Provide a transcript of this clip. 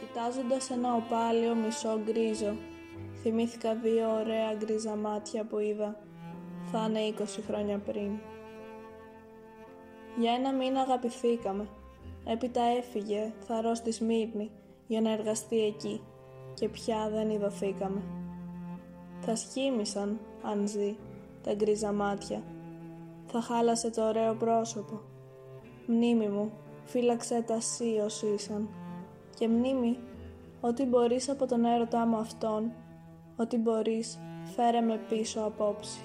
Κοιτάζοντας ένα οπάλιο μισό γκρίζο, θυμήθηκα δύο ωραία γκρίζα μάτια που είδα, θα είναι 20 χρόνια πριν. Για ένα μήνα αγαπηθήκαμε, έπειτα έφυγε θαρώ στη Σμύρνη για να εργαστεί εκεί και πια δεν ειδωθήκαμε. Θα σχήμησαν, αν ζει, τα γκρίζα μάτια. Θα χάλασε το ωραίο πρόσωπο. Μνήμη μου, φύλαξε τα σύ όσοι ήσαν. Και μνήμη, ότι μπορείς από τον έρωτά μου αυτόν, ότι μπορείς, φέρε με πίσω απόψη.